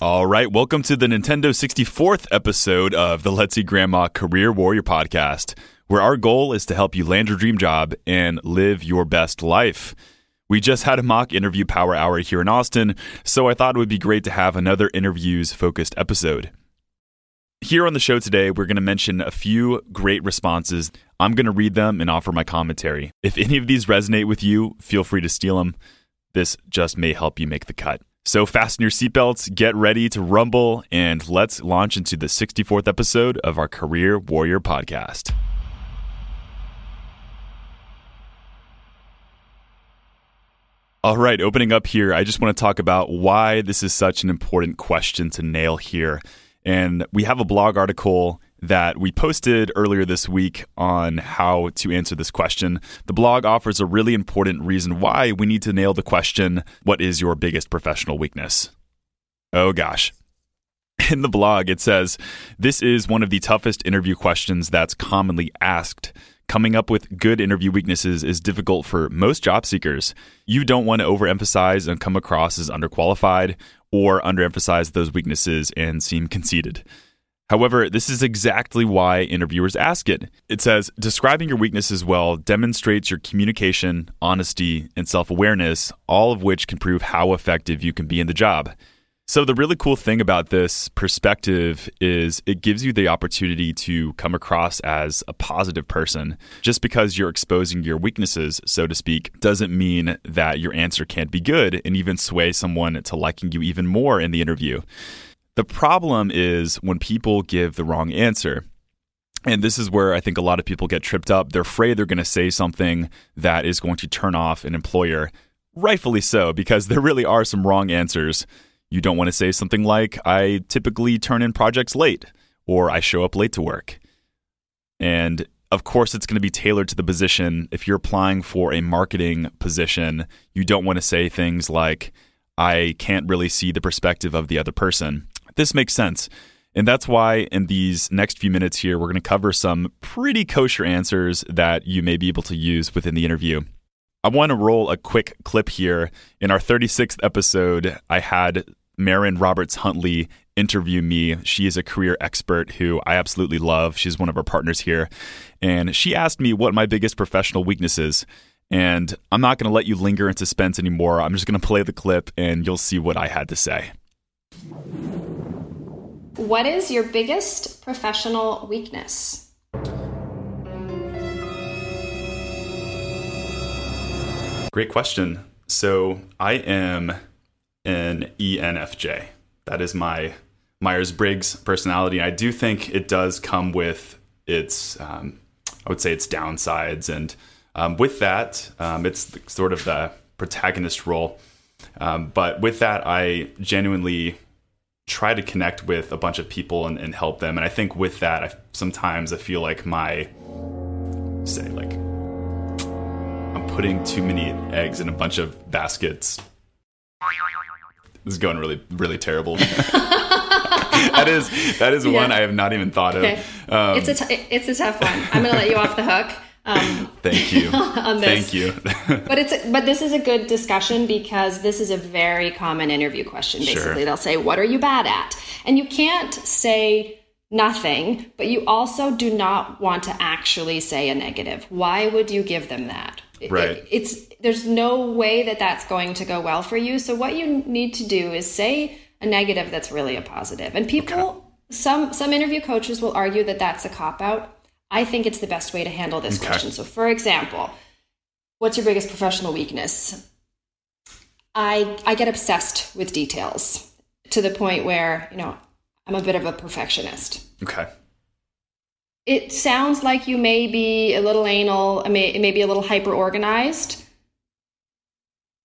All right, welcome to the Nintendo 64th episode of the Let's Eat Grandma Career Warrior podcast, where our goal is to help you land your dream job and live your best life. We just had a mock interview power hour here in Austin, so I thought it would be great to have another interviews focused episode. Here on the show today, we're going to mention a few great responses. I'm going to read them and offer my commentary. If any of these resonate with you, feel free to steal them. This just may help you make the cut. So fasten your seatbelts, get ready to rumble, and let's launch into the 64th episode of our Career Warrior podcast. All right, opening up here, I just want to talk about why this is such an important question to nail here. And we have a blog article that we posted earlier this week on how to answer this question. The blog offers a really important reason why we need to nail the question What is your biggest professional weakness? Oh gosh. In the blog, it says, This is one of the toughest interview questions that's commonly asked. Coming up with good interview weaknesses is difficult for most job seekers. You don't want to overemphasize and come across as underqualified or underemphasize those weaknesses and seem conceited. However, this is exactly why interviewers ask it. It says describing your weaknesses well demonstrates your communication, honesty, and self awareness, all of which can prove how effective you can be in the job. So, the really cool thing about this perspective is it gives you the opportunity to come across as a positive person. Just because you're exposing your weaknesses, so to speak, doesn't mean that your answer can't be good and even sway someone to liking you even more in the interview. The problem is when people give the wrong answer. And this is where I think a lot of people get tripped up. They're afraid they're going to say something that is going to turn off an employer. Rightfully so, because there really are some wrong answers you don't want to say something like, I typically turn in projects late, or I show up late to work. And of course, it's going to be tailored to the position. If you're applying for a marketing position, you don't want to say things like, I can't really see the perspective of the other person. This makes sense. And that's why in these next few minutes here, we're going to cover some pretty kosher answers that you may be able to use within the interview. I want to roll a quick clip here. In our 36th episode, I had Marin Roberts Huntley interview me. She is a career expert who I absolutely love. She's one of our partners here. And she asked me what my biggest professional weakness is. And I'm not going to let you linger in suspense anymore. I'm just going to play the clip and you'll see what I had to say. What is your biggest professional weakness? Great question. So I am an ENFJ. That is my Myers Briggs personality. I do think it does come with its, um, I would say, its downsides. And um, with that, um, it's sort of the protagonist role. Um, but with that, I genuinely try to connect with a bunch of people and, and help them. And I think with that, I, sometimes I feel like my, say, like, I'm putting too many eggs in a bunch of baskets this is going really, really terrible. that is that is yeah. one I have not even thought okay. of. Um, it's a t- it's a tough one. I'm going to let you off the hook. Um, thank you. Thank you. but it's but this is a good discussion because this is a very common interview question. Basically, sure. they'll say, "What are you bad at?" And you can't say nothing, but you also do not want to actually say a negative. Why would you give them that? Right. It, it's there's no way that that's going to go well for you. So what you need to do is say a negative that's really a positive. And people, okay. some some interview coaches will argue that that's a cop out. I think it's the best way to handle this okay. question. So, for example, what's your biggest professional weakness? I I get obsessed with details to the point where you know I'm a bit of a perfectionist. Okay it sounds like you may be a little anal, may, maybe a little hyper organized.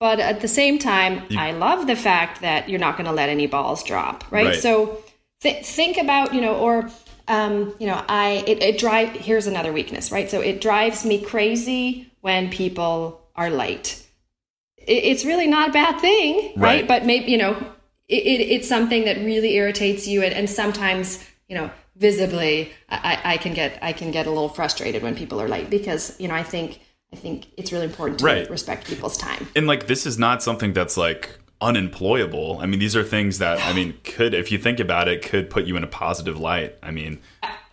But at the same time, you, I love the fact that you're not going to let any balls drop, right? right. So th- think about, you know, or, um, you know, I, it, it drive, here's another weakness, right? So it drives me crazy when people are late. It, it's really not a bad thing, right? right? But maybe, you know, it, it's something that really irritates you. And, and sometimes, you know, visibly I, I, can get I can get a little frustrated when people are late because you know I think I think it's really important to right. respect people's time. And like this is not something that's like unemployable. I mean, these are things that I mean could, if you think about it, could put you in a positive light. I mean,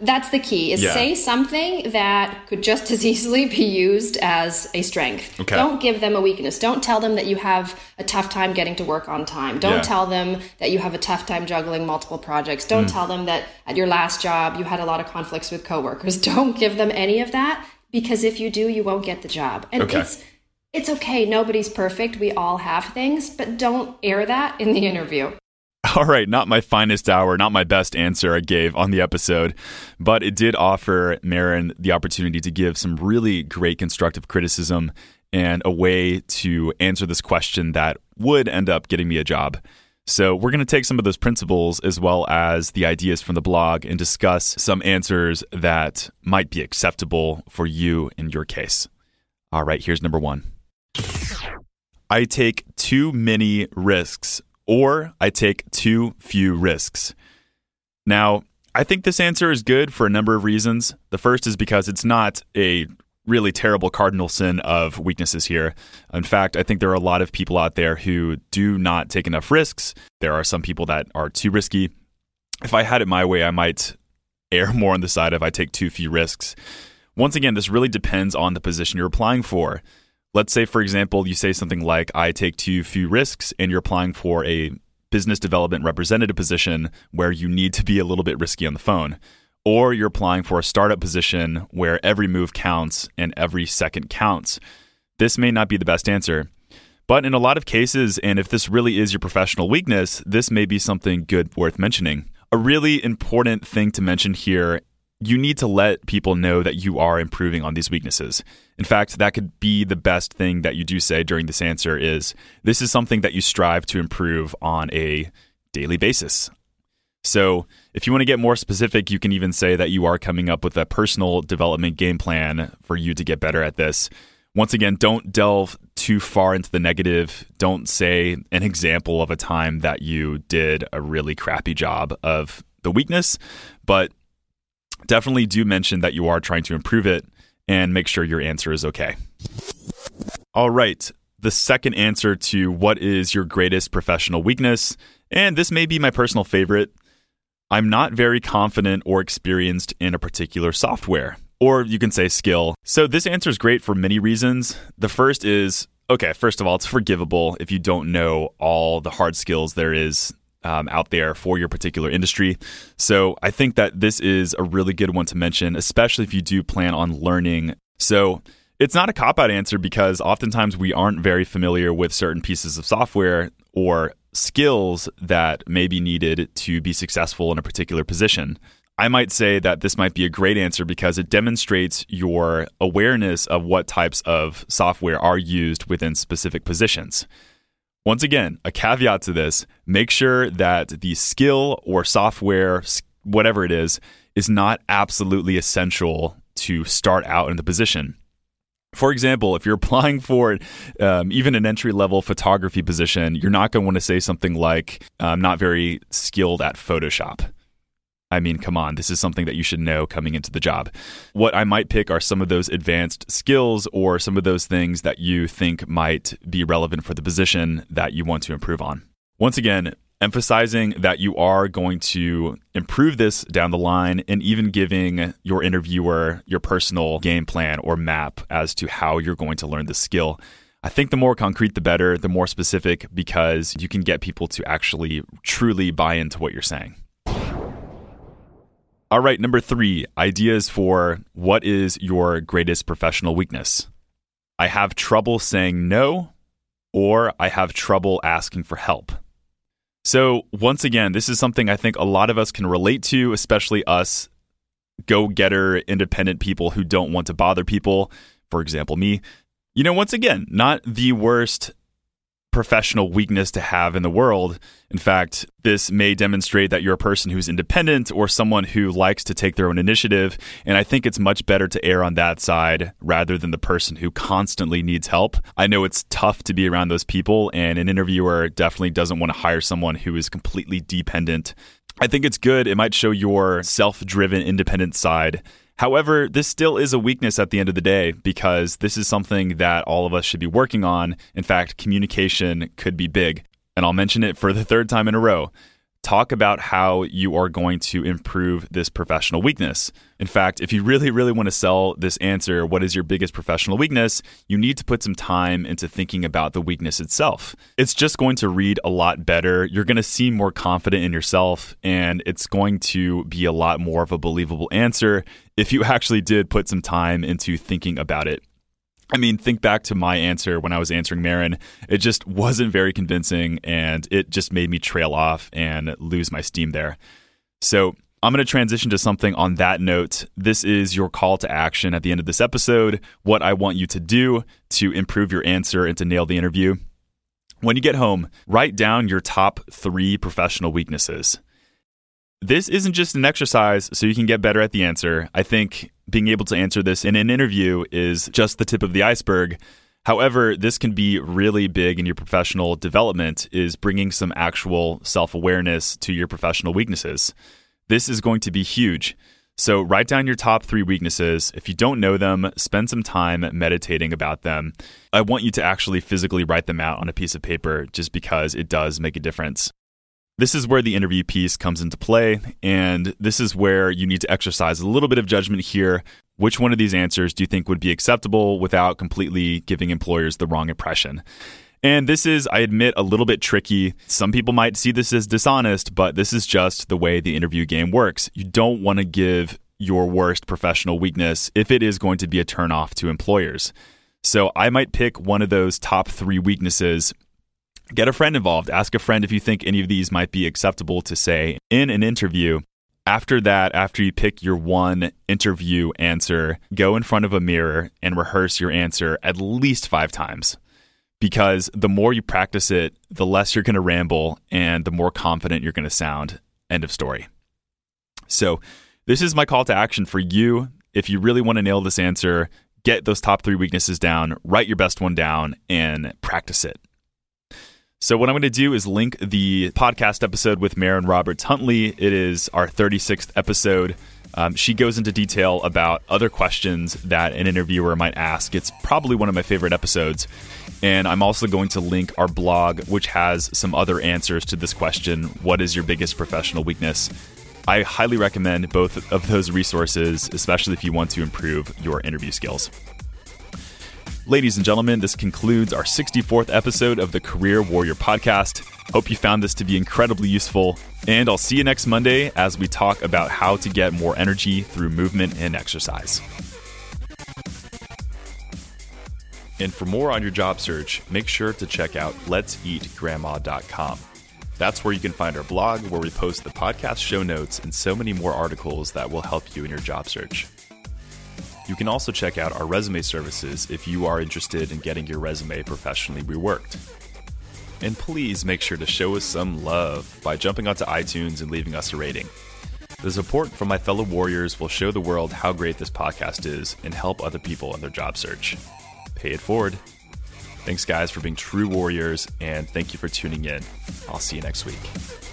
that's the key is yeah. say something that could just as easily be used as a strength okay. don't give them a weakness don't tell them that you have a tough time getting to work on time don't yeah. tell them that you have a tough time juggling multiple projects don't mm. tell them that at your last job you had a lot of conflicts with coworkers don't give them any of that because if you do you won't get the job and okay. it's it's okay nobody's perfect we all have things but don't air that in the interview All right, not my finest hour, not my best answer I gave on the episode, but it did offer Marin the opportunity to give some really great constructive criticism and a way to answer this question that would end up getting me a job. So, we're going to take some of those principles as well as the ideas from the blog and discuss some answers that might be acceptable for you in your case. All right, here's number one I take too many risks or I take too few risks. Now, I think this answer is good for a number of reasons. The first is because it's not a really terrible cardinal sin of weaknesses here. In fact, I think there are a lot of people out there who do not take enough risks. There are some people that are too risky. If I had it my way, I might err more on the side of I take too few risks. Once again, this really depends on the position you're applying for. Let's say, for example, you say something like, I take too few risks, and you're applying for a business development representative position where you need to be a little bit risky on the phone. Or you're applying for a startup position where every move counts and every second counts. This may not be the best answer. But in a lot of cases, and if this really is your professional weakness, this may be something good worth mentioning. A really important thing to mention here you need to let people know that you are improving on these weaknesses. In fact, that could be the best thing that you do say during this answer is this is something that you strive to improve on a daily basis. So, if you want to get more specific, you can even say that you are coming up with a personal development game plan for you to get better at this. Once again, don't delve too far into the negative. Don't say an example of a time that you did a really crappy job of the weakness, but definitely do mention that you are trying to improve it and make sure your answer is okay. All right. The second answer to what is your greatest professional weakness, and this may be my personal favorite I'm not very confident or experienced in a particular software, or you can say skill. So, this answer is great for many reasons. The first is okay, first of all, it's forgivable if you don't know all the hard skills there is um, out there for your particular industry. So I think that this is a really good one to mention, especially if you do plan on learning. So it's not a cop out answer because oftentimes we aren't very familiar with certain pieces of software or skills that may be needed to be successful in a particular position. I might say that this might be a great answer because it demonstrates your awareness of what types of software are used within specific positions. Once again, a caveat to this make sure that the skill or software, whatever it is, is not absolutely essential to start out in the position. For example, if you're applying for um, even an entry level photography position, you're not going to want to say something like, I'm not very skilled at Photoshop I mean, come on, this is something that you should know coming into the job. What I might pick are some of those advanced skills or some of those things that you think might be relevant for the position that you want to improve on. Once again, emphasizing that you are going to improve this down the line and even giving your interviewer your personal game plan or map as to how you're going to learn the skill. I think the more concrete, the better, the more specific, because you can get people to actually truly buy into what you're saying. All right, number three ideas for what is your greatest professional weakness? I have trouble saying no, or I have trouble asking for help. So, once again, this is something I think a lot of us can relate to, especially us go getter, independent people who don't want to bother people. For example, me. You know, once again, not the worst professional weakness to have in the world. In fact, this may demonstrate that you're a person who's independent or someone who likes to take their own initiative. And I think it's much better to err on that side rather than the person who constantly needs help. I know it's tough to be around those people, and an interviewer definitely doesn't want to hire someone who is completely dependent. I think it's good. It might show your self driven, independent side However, this still is a weakness at the end of the day because this is something that all of us should be working on. In fact, communication could be big. And I'll mention it for the third time in a row talk about how you are going to improve this professional weakness. In fact, if you really, really want to sell this answer, what is your biggest professional weakness? You need to put some time into thinking about the weakness itself. It's just going to read a lot better. You're going to seem more confident in yourself, and it's going to be a lot more of a believable answer if you actually did put some time into thinking about it. I mean, think back to my answer when I was answering Marin. It just wasn't very convincing and it just made me trail off and lose my steam there. So I'm going to transition to something on that note. This is your call to action at the end of this episode, what I want you to do to improve your answer and to nail the interview. When you get home, write down your top three professional weaknesses. This isn't just an exercise so you can get better at the answer. I think being able to answer this in an interview is just the tip of the iceberg. However, this can be really big in your professional development is bringing some actual self-awareness to your professional weaknesses. This is going to be huge. So write down your top 3 weaknesses. If you don't know them, spend some time meditating about them. I want you to actually physically write them out on a piece of paper just because it does make a difference. This is where the interview piece comes into play, and this is where you need to exercise a little bit of judgment here. Which one of these answers do you think would be acceptable without completely giving employers the wrong impression? And this is, I admit, a little bit tricky. Some people might see this as dishonest, but this is just the way the interview game works. You don't want to give your worst professional weakness if it is going to be a turnoff to employers. So I might pick one of those top three weaknesses Get a friend involved. Ask a friend if you think any of these might be acceptable to say in an interview. After that, after you pick your one interview answer, go in front of a mirror and rehearse your answer at least five times. Because the more you practice it, the less you're going to ramble and the more confident you're going to sound. End of story. So, this is my call to action for you. If you really want to nail this answer, get those top three weaknesses down, write your best one down, and practice it. So, what I'm going to do is link the podcast episode with Marin Roberts Huntley. It is our 36th episode. Um, she goes into detail about other questions that an interviewer might ask. It's probably one of my favorite episodes. And I'm also going to link our blog, which has some other answers to this question What is your biggest professional weakness? I highly recommend both of those resources, especially if you want to improve your interview skills. Ladies and gentlemen, this concludes our 64th episode of the Career Warrior Podcast. Hope you found this to be incredibly useful, and I'll see you next Monday as we talk about how to get more energy through movement and exercise. And for more on your job search, make sure to check out let'seatgrandma.com. That's where you can find our blog, where we post the podcast show notes and so many more articles that will help you in your job search. You can also check out our resume services if you are interested in getting your resume professionally reworked. And please make sure to show us some love by jumping onto iTunes and leaving us a rating. The support from my fellow warriors will show the world how great this podcast is and help other people in their job search. Pay it forward. Thanks, guys, for being true warriors, and thank you for tuning in. I'll see you next week.